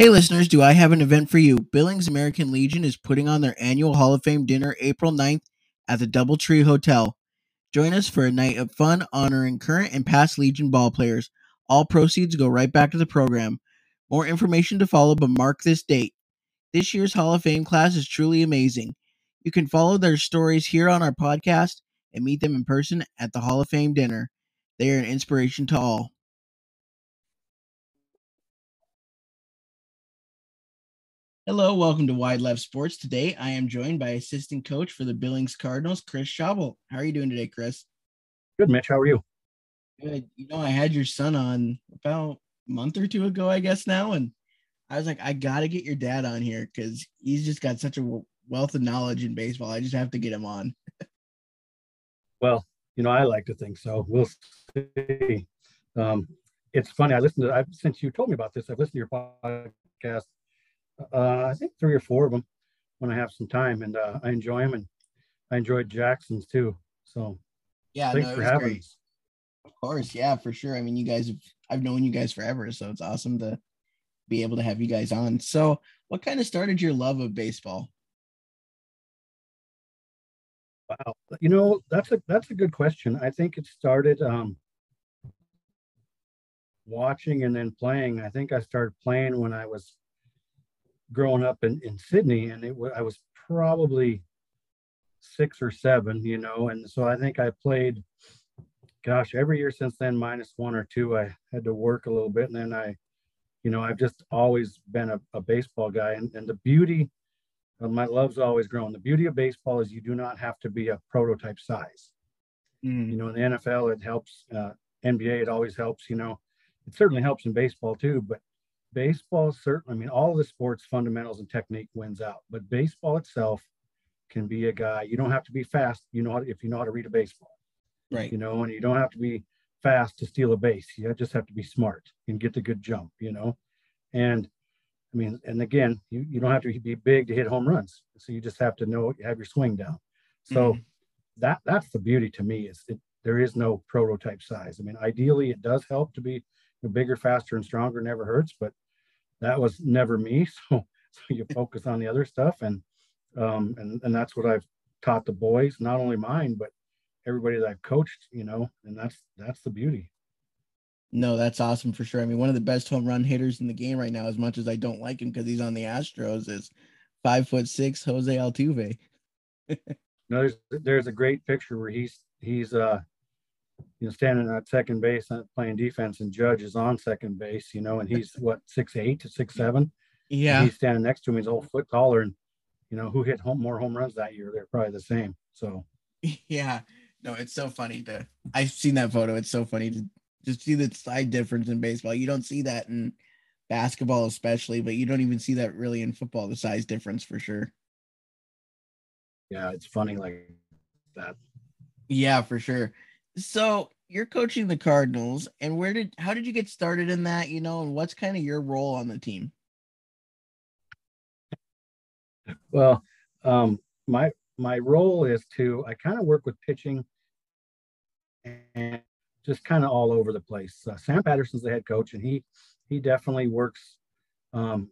Hey listeners, do I have an event for you? Billings American Legion is putting on their annual Hall of Fame dinner April 9th at the Doubletree Hotel. Join us for a night of fun honoring current and past Legion ball players. All proceeds go right back to the program. More information to follow, but mark this date. This year's Hall of Fame class is truly amazing. You can follow their stories here on our podcast and meet them in person at the Hall of Fame dinner. They are an inspiration to all. Hello, welcome to Wide Left Sports. Today, I am joined by assistant coach for the Billings Cardinals, Chris Schaubel. How are you doing today, Chris? Good, Mitch. How are you? Good. You know, I had your son on about a month or two ago, I guess now, and I was like, I got to get your dad on here because he's just got such a wealth of knowledge in baseball. I just have to get him on. well, you know, I like to think so. We'll see. Um, it's funny. I listened to. I've, since you told me about this, I've listened to your podcast uh, I think three or four of them when I have some time, and uh, I enjoy them, and I enjoyed Jackson's too. So yeah, thanks no, for having great. us. Of course, yeah, for sure. I mean, you guys have I've known you guys forever, so it's awesome to be able to have you guys on. So, what kind of started your love of baseball? Wow, you know that's a that's a good question. I think it started um, watching and then playing. I think I started playing when I was growing up in, in Sidney, and it was I was probably six or seven, you know, and so I think I played, gosh, every year since then, minus one or two. I had to work a little bit, and then I, you know, I've just always been a, a baseball guy, and, and the beauty of my love's always grown. The beauty of baseball is you do not have to be a prototype size. Mm. You know, in the NFL, it helps. Uh, NBA, it always helps. You know, it certainly helps in baseball too, but baseball certainly, I mean, all the sports fundamentals and technique wins out, but baseball itself can be a guy. You don't have to be fast. You know, if you know how to read a baseball, right? You know, and you don't have to be fast to steal a base. You just have to be smart and get the good jump. You know, and I mean, and again, you, you don't have to be big to hit home runs. So you just have to know have your swing down. So mm-hmm. that that's the beauty to me is it, there is no prototype size. I mean, ideally, it does help to be bigger, faster, and stronger never hurts. But that was never me. So, so you focus on the other stuff, and um, and and that's what I've taught the boys, not only mine, but everybody that I've coached. You know, and that's that's the beauty. No, that's awesome for sure. I mean, one of the best home run hitters in the game right now, as much as I don't like him because he's on the Astros, is five foot six Jose Altuve. no, there's there's a great picture where he's he's uh you know, standing at second base uh, playing defense, and Judge is on second base, you know, and he's what six eight to six seven. Yeah, he's standing next to him. He's a whole foot taller, and you know who hit home more home runs that year? They're probably the same. So yeah, no, it's so funny to. I've seen that photo. It's so funny to just see the side difference in baseball. You don't see that in basketball, especially, but you don't even see that really in football. The size difference for sure. Yeah, it's funny like that. Yeah, for sure. So you're coaching the Cardinals, and where did how did you get started in that? You know, and what's kind of your role on the team? Well, um, my my role is to I kind of work with pitching and just kind of all over the place. Uh, Sam Patterson's the head coach, and he he definitely works. Um,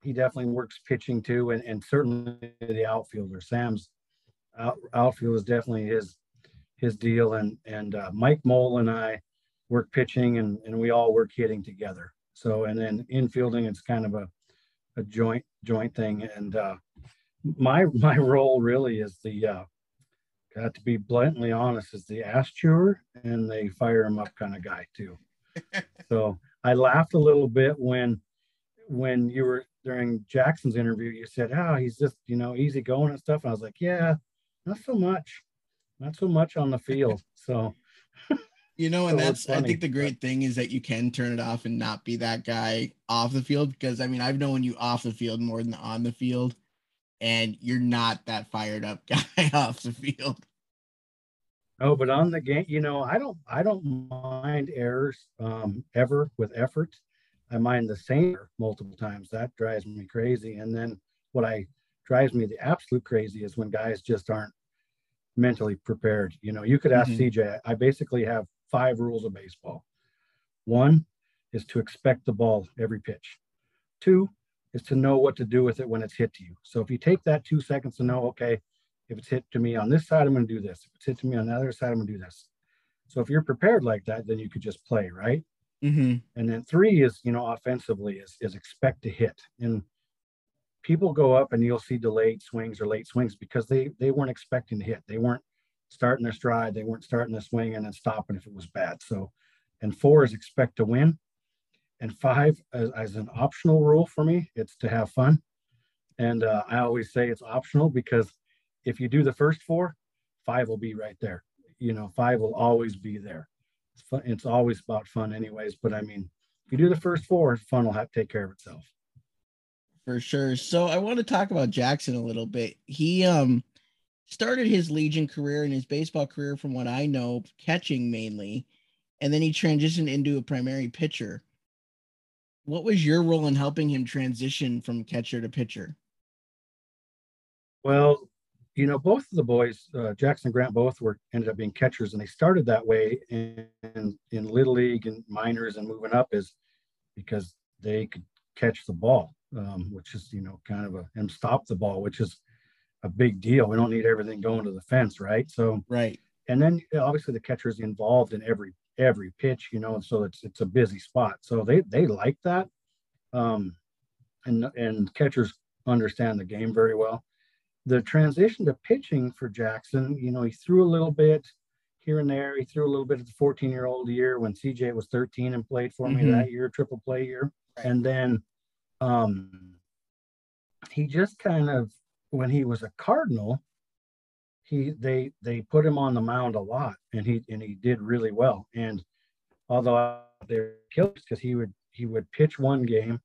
he definitely works pitching too, and, and certainly the outfielder. Sam's out, outfield is definitely his his deal. And and uh, Mike Mole and I work pitching, and and we all work hitting together. So and then infielding, it's kind of a a joint joint thing. And uh, my my role really is the uh, got to be bluntly honest is the ass chewer and the fire him up kind of guy too. so I laughed a little bit when when you were during Jackson's interview, you said, "Oh, he's just you know easy going and stuff." And I was like, "Yeah, not so much not so much on the field. So, you know, and so that's I think the great thing is that you can turn it off and not be that guy off the field. Because I mean, I've known you off the field more than on the field, and you're not that fired up guy off the field. Oh, but on the game, you know, I don't I don't mind errors um, ever with effort. I mind the same multiple times. That drives me crazy. And then what I drives me the absolute crazy is when guys just aren't mentally prepared. You know, you could ask mm-hmm. CJ. I basically have five rules of baseball. One is to expect the ball every pitch. Two is to know what to do with it when it's hit to you. So if you take that two seconds to know, okay, if it's hit to me on this side, I'm going to do this. If it's hit to me on the other side, I'm going to do this. So if you're prepared like that, then you could just play, right? Mm-hmm. And then three is, you know, offensively is is expect to hit. And people go up and you'll see delayed swings or late swings because they they weren't expecting to hit. They weren't starting their stride. They weren't starting the swing and then stopping if it was bad. So, and four is expect to win. And five, as, as an optional rule for me, it's to have fun. And uh, I always say it's optional because if you do the first four, five will be right there. You know, five will always be there. It's, fun, it's always about fun, anyways. But I mean, if you do the first four, fun will have to take care of itself. For sure. So I want to talk about Jackson a little bit. He um started his Legion career and his baseball career, from what I know, catching mainly, and then he transitioned into a primary pitcher. What was your role in helping him transition from catcher to pitcher? Well, you know, both of the boys, uh, Jackson Grant, both were ended up being catchers, and they started that way in, in, in little league and minors and moving up is because they could catch the ball, um, which is you know kind of a and stop the ball, which is a big deal. We don't need everything going to the fence, right? So right, and then obviously the catcher's involved in every every pitch, you know, and so it's it's a busy spot. So they they like that, um, and and catchers understand the game very well. The transition to pitching for Jackson, you know, he threw a little bit here and there. He threw a little bit at the 14 year old year when CJ was 13 and played for mm-hmm. me that year, triple play year, right. and then um, he just kind of when he was a Cardinal, he they they put him on the mound a lot, and he and he did really well. And although they're killed because he would he would pitch one game,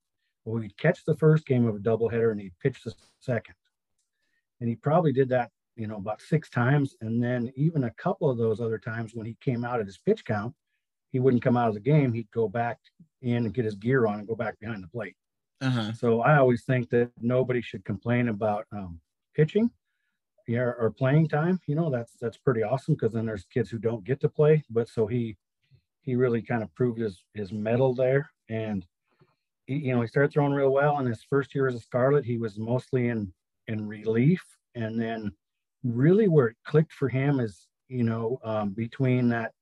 well, he'd catch the first game of a doubleheader, and he'd pitch the second. And he probably did that, you know, about six times. And then even a couple of those other times when he came out at his pitch count, he wouldn't come out of the game. He'd go back in and get his gear on and go back behind the plate. Uh-huh. So I always think that nobody should complain about um, pitching yeah, or playing time. You know, that's that's pretty awesome because then there's kids who don't get to play. But so he he really kind of proved his his mettle there, and he, you know he started throwing real well. In his first year as a Scarlet, he was mostly in in relief, and then really where it clicked for him is you know um, between that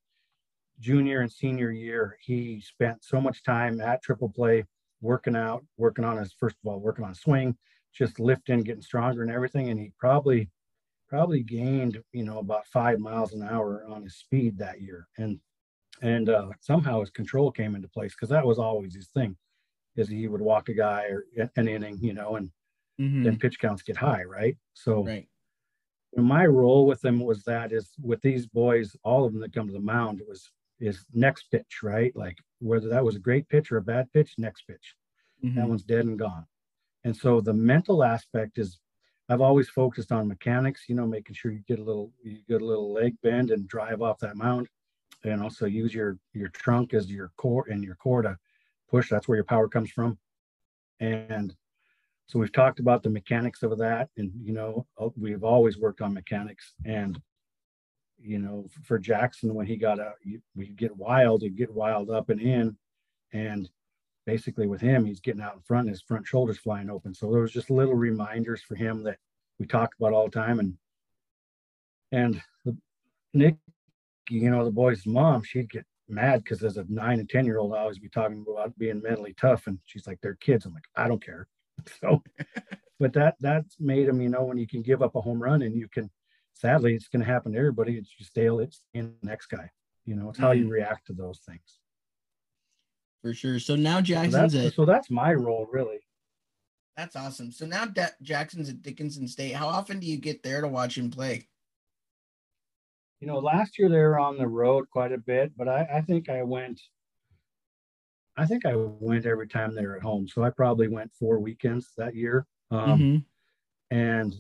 junior and senior year, he spent so much time at Triple Play working out, working on his first of all, working on swing, just lifting, getting stronger and everything. And he probably probably gained, you know, about five miles an hour on his speed that year. And and uh, somehow his control came into place because that was always his thing, is he would walk a guy or an inning, you know, and mm-hmm. then pitch counts get high, right? So right. my role with them was that is with these boys, all of them that come to the mound, it was is next pitch, right? Like whether that was a great pitch or a bad pitch, next pitch. Mm-hmm. That one's dead and gone. And so the mental aspect is I've always focused on mechanics, you know, making sure you get a little you get a little leg bend and drive off that mound. And also use your your trunk as your core and your core to push. That's where your power comes from. And so we've talked about the mechanics of that. And you know, we've always worked on mechanics. And you know, for Jackson, when he got out, we get wild, you get wild up and in, and basically with him, he's getting out in front, and his front shoulders flying open. So there was just little reminders for him that we talk about all the time, and and Nick, you know, the boy's mom, she'd get mad because as a nine and ten year old, I always be talking about being mentally tough, and she's like, "They're kids." I'm like, "I don't care." So, but that that's made him, you know, when you can give up a home run and you can sadly, it's going to happen to everybody. It's just stale. It's in the next guy. You know, it's how you mm-hmm. react to those things. For sure. So now Jackson's so that's, so that's my role, really. That's awesome. So now De- Jackson's at Dickinson State. How often do you get there to watch him play? You know, last year they were on the road quite a bit, but I, I think I went. I think I went every time they were at home. So I probably went four weekends that year. Um, mm-hmm. And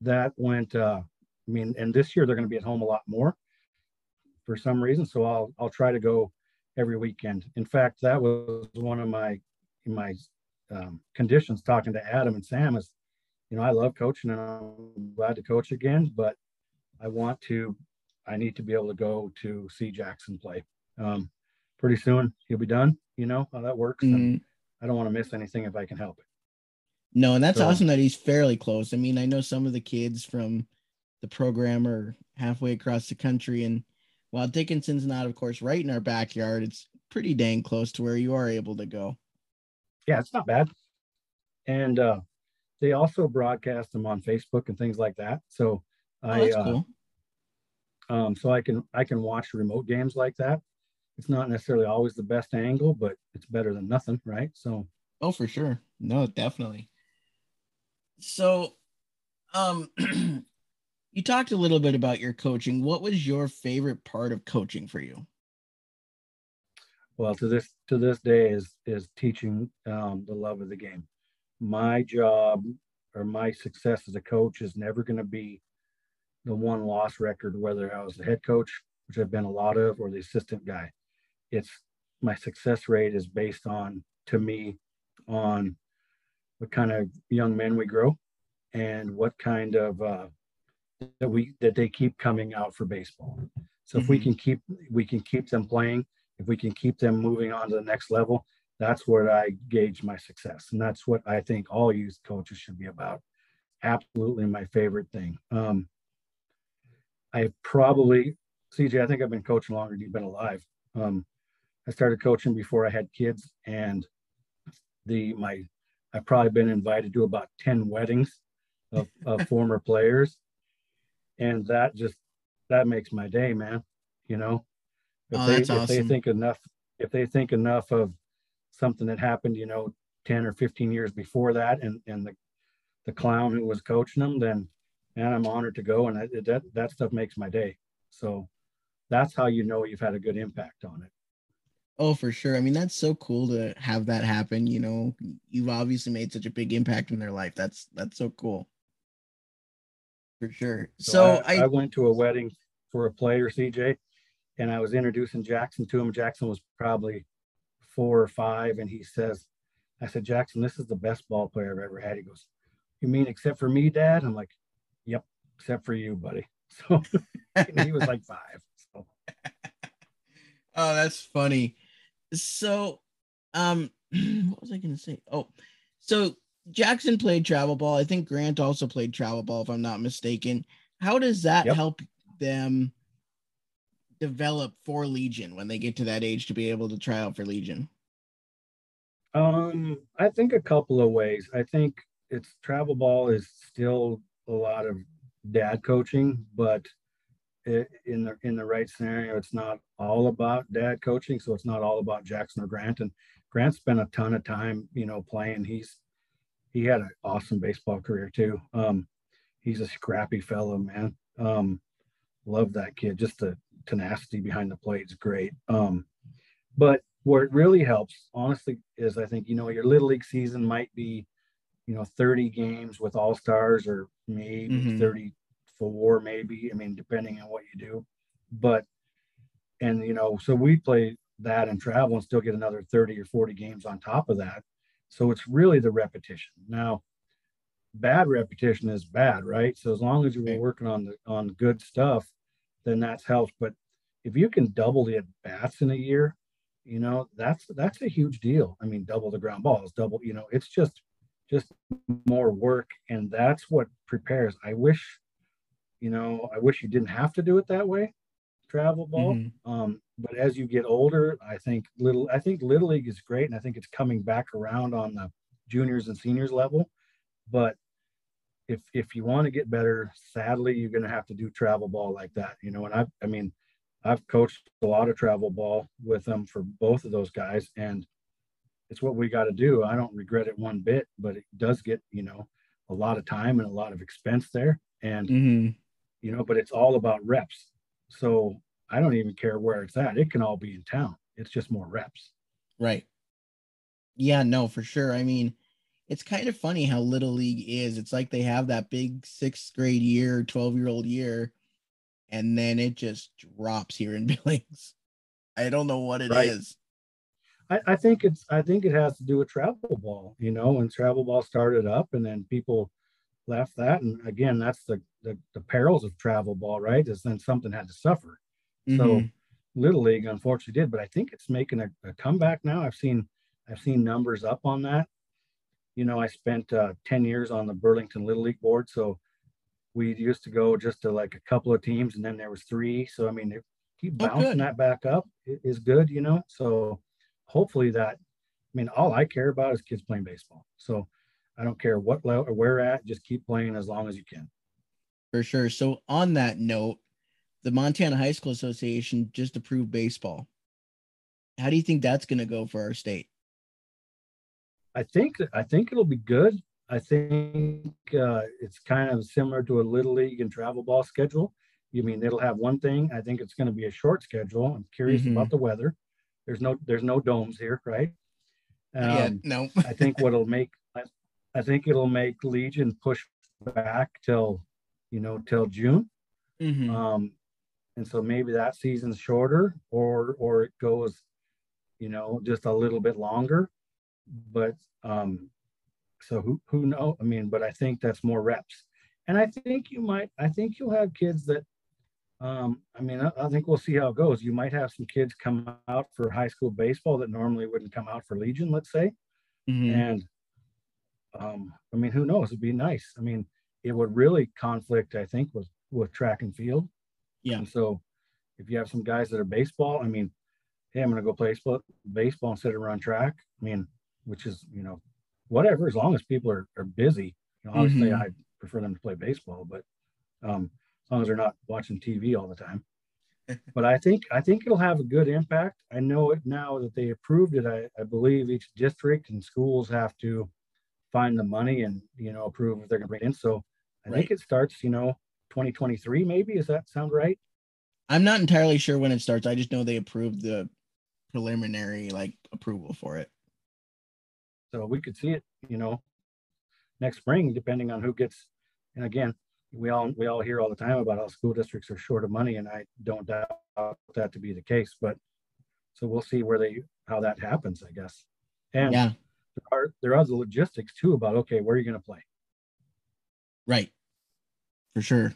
that went uh, i mean and this year they're going to be at home a lot more for some reason so i'll i'll try to go every weekend in fact that was one of my my um, conditions talking to adam and sam is you know i love coaching and i'm glad to coach again but i want to i need to be able to go to see jackson play um, pretty soon he'll be done you know how that works mm-hmm. I don't want to miss anything if I can help it. No, and that's so, awesome that he's fairly close. I mean, I know some of the kids from the program are halfway across the country, and while Dickinson's not, of course, right in our backyard, it's pretty dang close to where you are able to go. Yeah, it's not bad. And uh, they also broadcast them on Facebook and things like that. So oh, I, uh, cool. um, so I can I can watch remote games like that. It's not necessarily always the best angle, but it's better than nothing, right? So. Oh, for sure. No, definitely. So, um, you talked a little bit about your coaching. What was your favorite part of coaching for you? Well, to this to this day is is teaching um, the love of the game. My job or my success as a coach is never going to be the one loss record, whether I was the head coach, which I've been a lot of, or the assistant guy. It's my success rate is based on, to me, on what kind of young men we grow and what kind of uh, that we that they keep coming out for baseball. So mm-hmm. if we mm-hmm. can keep we can keep them playing, if we can keep them moving on to the next level, that's where I gauge my success, and that's what I think all youth coaches should be about. Absolutely, my favorite thing. Um, I probably CJ. I think I've been coaching longer than you've been alive. Um, I started coaching before I had kids, and the my I've probably been invited to about 10 weddings of, of former players. And that just, that makes my day, man. You know, if, oh, they, if awesome. they think enough, if they think enough of something that happened, you know, 10 or 15 years before that, and, and the, the clown who was coaching them, then man, I'm honored to go. And that, that, that stuff makes my day. So that's how you know you've had a good impact on it. Oh, for sure. I mean, that's so cool to have that happen. You know, you've obviously made such a big impact in their life. That's that's so cool. For sure. So, so I, I, I went to a wedding for a player, CJ, and I was introducing Jackson to him. Jackson was probably four or five, and he says, I said, Jackson, this is the best ball player I've ever had. He goes, You mean except for me, Dad? I'm like, Yep, except for you, buddy. So he was like five. So oh, that's funny so um what was I gonna say? Oh, so Jackson played travel ball. I think Grant also played travel ball, if I'm not mistaken. How does that yep. help them develop for Legion when they get to that age to be able to try out for Legion? Um, I think a couple of ways. I think it's travel ball is still a lot of dad coaching, but in the in the right scenario, it's not all about dad coaching. So it's not all about Jackson or Grant. And Grant spent a ton of time, you know, playing. He's he had an awesome baseball career too. Um, he's a scrappy fellow, man. Um, love that kid. Just the tenacity behind the plate is great. Um, but where it really helps, honestly, is I think you know your little league season might be, you know, 30 games with all stars or maybe mm-hmm. 30 four, maybe. I mean, depending on what you do. But, and, you know, so we play that and travel and still get another 30 or 40 games on top of that. So it's really the repetition. Now, bad repetition is bad, right? So as long as you're working on the on good stuff, then that's helps. But if you can double the at bats in a year, you know that's that's a huge deal. I mean, double the ground balls, double. You know, it's just just more work, and that's what prepares. I wish you know, I wish you didn't have to do it that way, travel ball. Mm-hmm. Um, but as you get older, I think little, I think little league is great, and I think it's coming back around on the juniors and seniors level. But if if you want to get better, sadly, you're going to have to do travel ball like that. You know, and I, I mean, I've coached a lot of travel ball with them for both of those guys, and it's what we got to do. I don't regret it one bit, but it does get you know a lot of time and a lot of expense there, and mm-hmm you know, but it's all about reps. So I don't even care where it's at. It can all be in town. It's just more reps. Right. Yeah, no, for sure. I mean, it's kind of funny how little league is. It's like they have that big sixth grade year, 12 year old year, and then it just drops here in Billings. I don't know what it right. is. I, I think it's I think it has to do with travel ball, you know, when travel ball started up and then people left that. And again, that's the, the, the perils of travel ball, right? Is then something had to suffer. Mm-hmm. So Little League unfortunately did, but I think it's making a, a, comeback now. I've seen I've seen numbers up on that. You know, I spent uh, 10 years on the Burlington Little League board. So we used to go just to like a couple of teams and then there was three. So, I mean, keep oh, bouncing oh, that back up is good, you know? So hopefully that, I mean, all I care about is kids playing baseball. So I don't care what level or where at, just keep playing as long as you can. For sure. So on that note, the Montana High School Association just approved baseball. How do you think that's going to go for our state? I think I think it'll be good. I think uh, it's kind of similar to a little league and travel ball schedule. You mean it'll have one thing? I think it's going to be a short schedule. I'm curious mm-hmm. about the weather. There's no there's no domes here, right? Um, yeah, no. I think what'll make I, think it'll make Legion push back till you know till June. Mm-hmm. Um, and so maybe that season's shorter, or or it goes, you know, just a little bit longer but um, so who who know? I mean, but I think that's more reps, and I think you might. I think you'll have kids that. Um, I mean, I, I think we'll see how it goes. You might have some kids come out for high school baseball that normally wouldn't come out for Legion, let's say, mm-hmm. and um, I mean, who knows? It'd be nice. I mean, it would really conflict, I think, with with track and field. Yeah. And so, if you have some guys that are baseball, I mean, hey, I'm going to go play baseball instead of run track. I mean, which is you know whatever as long as people are, are busy you know, obviously mm-hmm. i prefer them to play baseball but um, as long as they're not watching tv all the time but i think i think it'll have a good impact i know it now that they approved it i, I believe each district and schools have to find the money and you know approve if they're going to bring in so i right. think it starts you know 2023 maybe does that sound right i'm not entirely sure when it starts i just know they approved the preliminary like approval for it so we could see it, you know, next spring, depending on who gets. And again, we all we all hear all the time about how school districts are short of money, and I don't doubt that to be the case. But so we'll see where they how that happens, I guess. And yeah. There are there are the logistics too about okay, where are you going to play? Right. For sure.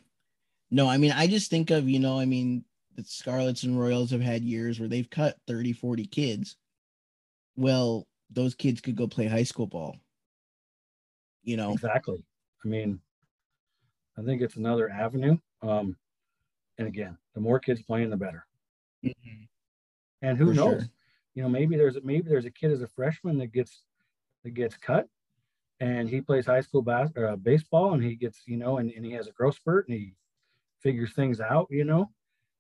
No, I mean, I just think of, you know, I mean, the Scarlets and Royals have had years where they've cut 30, 40 kids. Well, those kids could go play high school ball. You know exactly. I mean, I think it's another avenue. Um, and again, the more kids playing, the better. Mm-hmm. And who For knows? Sure. You know, maybe there's maybe there's a kid as a freshman that gets that gets cut, and he plays high school bas- uh, baseball, and he gets you know, and, and he has a growth spurt, and he figures things out. You know,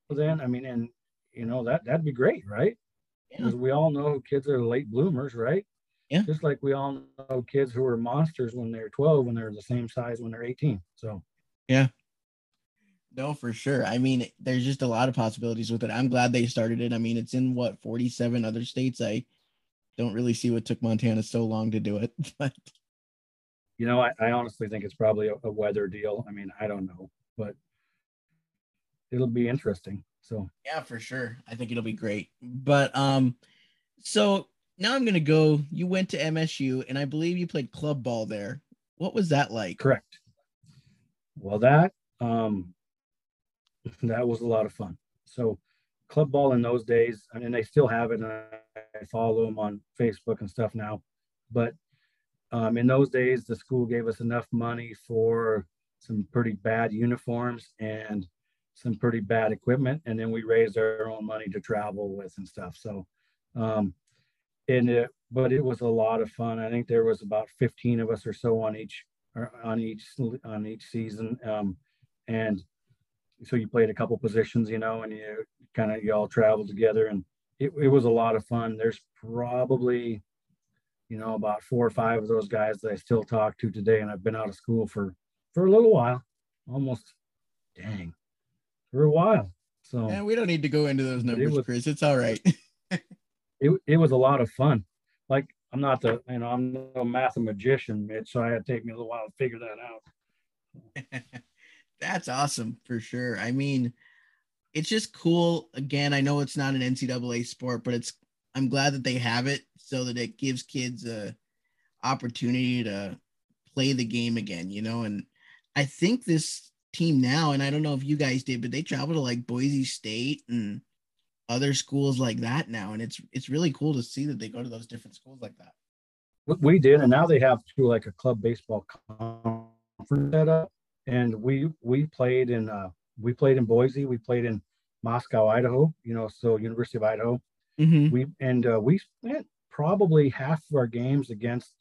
well then I mean, and you know that that'd be great, right? Because we all know kids are late bloomers, right? Yeah. Just like we all know kids who are monsters when they're 12, when they're the same size when they're 18. So, yeah. No, for sure. I mean, there's just a lot of possibilities with it. I'm glad they started it. I mean, it's in what 47 other states. I don't really see what took Montana so long to do it, but you know, I, I honestly think it's probably a, a weather deal. I mean, I don't know, but it'll be interesting. So yeah, for sure. I think it'll be great. But um, so now I'm gonna go. You went to MSU, and I believe you played club ball there. What was that like? Correct. Well, that um, that was a lot of fun. So club ball in those days, I mean, they still have it. And I follow them on Facebook and stuff now, but um, in those days, the school gave us enough money for some pretty bad uniforms and some pretty bad equipment, and then we raised our own money to travel with and stuff. So, um, and it, but it was a lot of fun. I think there was about 15 of us or so on each on each on each season, um, and so you played a couple positions, you know, and you kind of you all traveled together, and it, it was a lot of fun. There's probably you know about four or five of those guys that I still talk to today, and I've been out of school for for a little while, almost dang for a while. So yeah, we don't need to go into those numbers, it was, Chris. It's all right. it it was a lot of fun. Like I'm not the you know I'm no mathematician, Mitch, so I had to take me a little while to figure that out. That's awesome for sure. I mean, it's just cool. Again, I know it's not an NCAA sport, but it's I'm glad that they have it so that it gives kids a opportunity to play the game again, you know. And I think this team now, and I don't know if you guys did, but they travel to like Boise State and other schools like that now, and it's it's really cool to see that they go to those different schools like that. We did, and now they have to like a club baseball conference set up, and we we played in uh, we played in Boise, we played in Moscow, Idaho. You know, so University of Idaho. Mm-hmm. We and uh, we spent probably half of our games against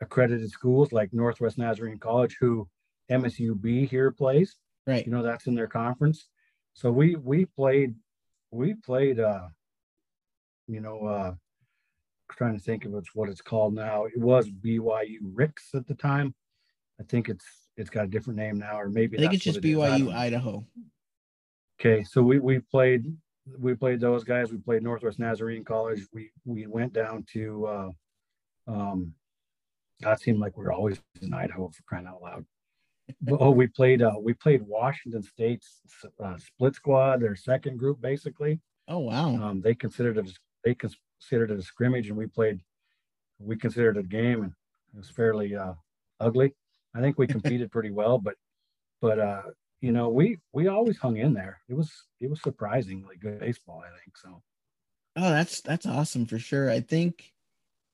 accredited schools like Northwest Nazarene College, who MSUB here plays. Right. You know, that's in their conference. So we we played we played uh you know uh trying to think of it's what it's called now. It was BYU Ricks at the time. I think it's it's got a different name now, or maybe I think it's just it BYU Idaho. Okay, so we we played we played those guys. We played Northwest Nazarene College. We we went down to uh, um, that seemed like we were always in Idaho for crying out loud. But, oh, we played uh, we played Washington State's uh, split squad, their second group basically. Oh wow! Um, they considered it they considered it a scrimmage, and we played. We considered it a game, and it was fairly uh, ugly. I think we competed pretty well, but but uh, you know we we always hung in there. It was it was surprisingly good baseball. I think so. Oh, that's that's awesome for sure. I think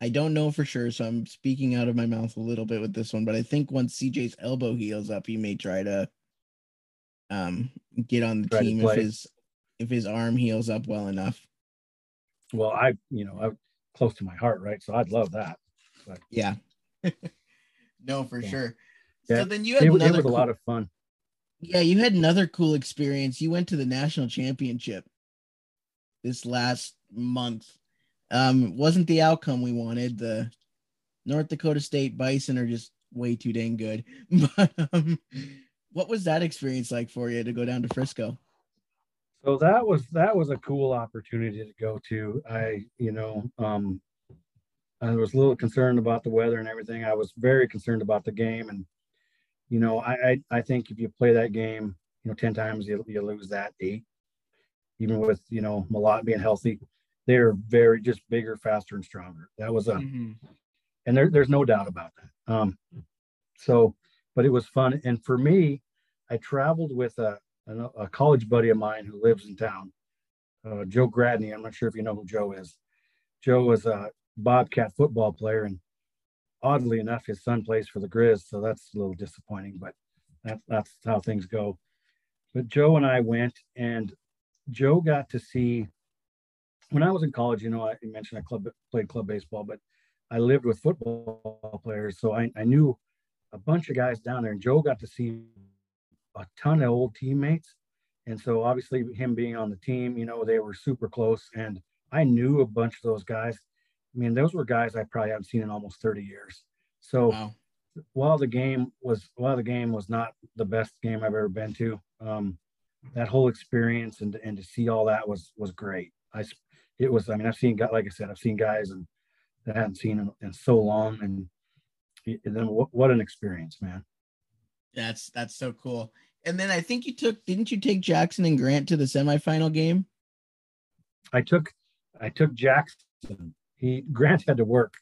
I don't know for sure, so I'm speaking out of my mouth a little bit with this one, but I think once CJ's elbow heals up, he may try to um get on the try team if his if his arm heals up well enough. Well, I you know I'm close to my heart, right? So I'd love that. But yeah, no, for yeah. sure. Yeah. So then you had it, another it was cool, a lot of fun. Yeah, you had another cool experience. You went to the national championship this last month um, wasn't the outcome we wanted. The North Dakota State Bison are just way too dang good. But um, what was that experience like for you to go down to Frisco? So that was that was a cool opportunity to go to. I, you know, um, I was a little concerned about the weather and everything. I was very concerned about the game, and you know, I I, I think if you play that game, you know, ten times you you lose that eight. Even with you know Mellott being healthy, they're very just bigger, faster, and stronger. That was a, mm-hmm. and there, there's no doubt about that. Um, so, but it was fun, and for me, I traveled with a a, a college buddy of mine who lives in town, uh, Joe Gradney. I'm not sure if you know who Joe is. Joe was a Bobcat football player, and oddly enough, his son plays for the Grizz, so that's a little disappointing, but that's that's how things go. But Joe and I went, and Joe got to see when I was in college, you know, I mentioned I club played club baseball, but I lived with football players, so I, I knew a bunch of guys down there. And Joe got to see a ton of old teammates, and so obviously him being on the team, you know, they were super close, and I knew a bunch of those guys. I mean, those were guys I probably haven't seen in almost 30 years. So wow. while the game was while the game was not the best game I've ever been to, um, that whole experience and and to see all that was was great. I it was, I mean, I've seen, like I said, I've seen guys and that I hadn't seen in, in so long. And, and then what, what an experience, man. That's, that's so cool. And then I think you took, didn't you take Jackson and Grant to the semifinal game? I took, I took Jackson. He, Grant had to work.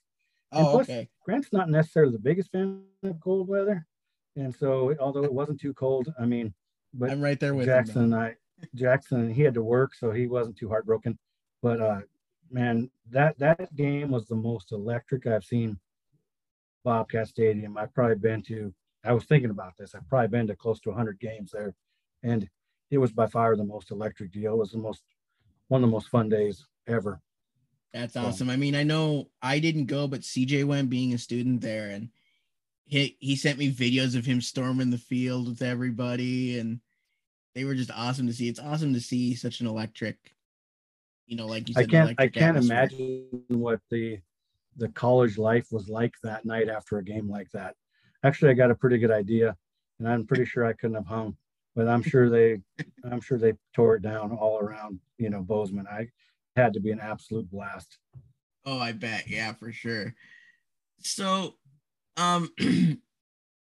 oh, plus, okay. Grant's not necessarily the biggest fan of cold weather. And so, although it wasn't too cold, I mean, but I'm right there with Jackson. Him, I Jackson, he had to work, so he wasn't too heartbroken. But uh, man, that that game was the most electric I've seen Bobcat Stadium. I've probably been to. I was thinking about this. I've probably been to close to 100 games there, and it was by far the most electric deal. It was the most one of the most fun days ever. That's awesome. So, I mean, I know I didn't go, but CJ went being a student there, and he he sent me videos of him storming the field with everybody, and they were just awesome to see. It's awesome to see such an electric you know, like you said, I can't I can't atmosphere. imagine what the the college life was like that night after a game like that. Actually, I got a pretty good idea, and I'm pretty sure I couldn't have hung, but I'm sure they I'm sure they tore it down all around, you know, Bozeman. I had to be an absolute blast. Oh, I bet. Yeah, for sure. So, um,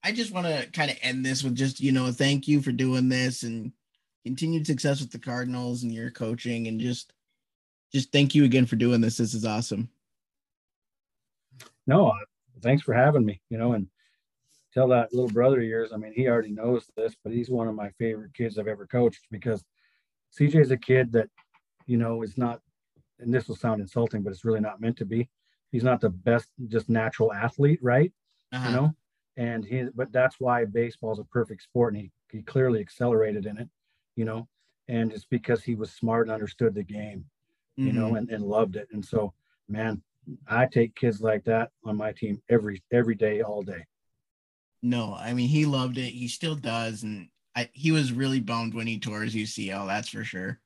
I just want to kind of end this with just, you know, thank you for doing this and continued success with the Cardinals and your coaching and just just thank you again for doing this. This is awesome. No, uh, thanks for having me. You know, and tell that little brother of yours. I mean, he already knows this, but he's one of my favorite kids I've ever coached because CJ's a kid that you know, is not, and this will sound insulting, but it's really not meant to be. He's not the best, just natural athlete, right? Uh-huh. You know, and he, but that's why baseball is a perfect sport, and he he clearly accelerated in it, you know, and it's because he was smart and understood the game, you Mhm. know, and, and loved it. And so, man, I take kids like that on my team every every day, all day. No, I mean he loved it. He still does, and I, he was really bummed when he tore his UCL. That's for sure.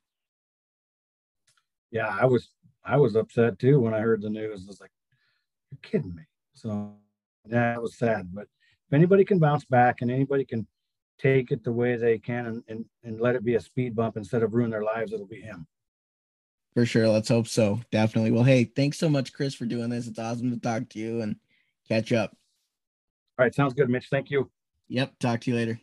Yeah, I was I was upset too when I heard the news. I was like, "You're kidding me!" So yeah, it was sad. But if anybody can bounce back and anybody can take it the way they can and, and, and let it be a speed bump instead of ruin their lives, it'll be him. For sure. Let's hope so. Definitely. Well, hey, thanks so much, Chris, for doing this. It's awesome to talk to you and catch up. All right, sounds good, Mitch. Thank you. Yep. Talk to you later.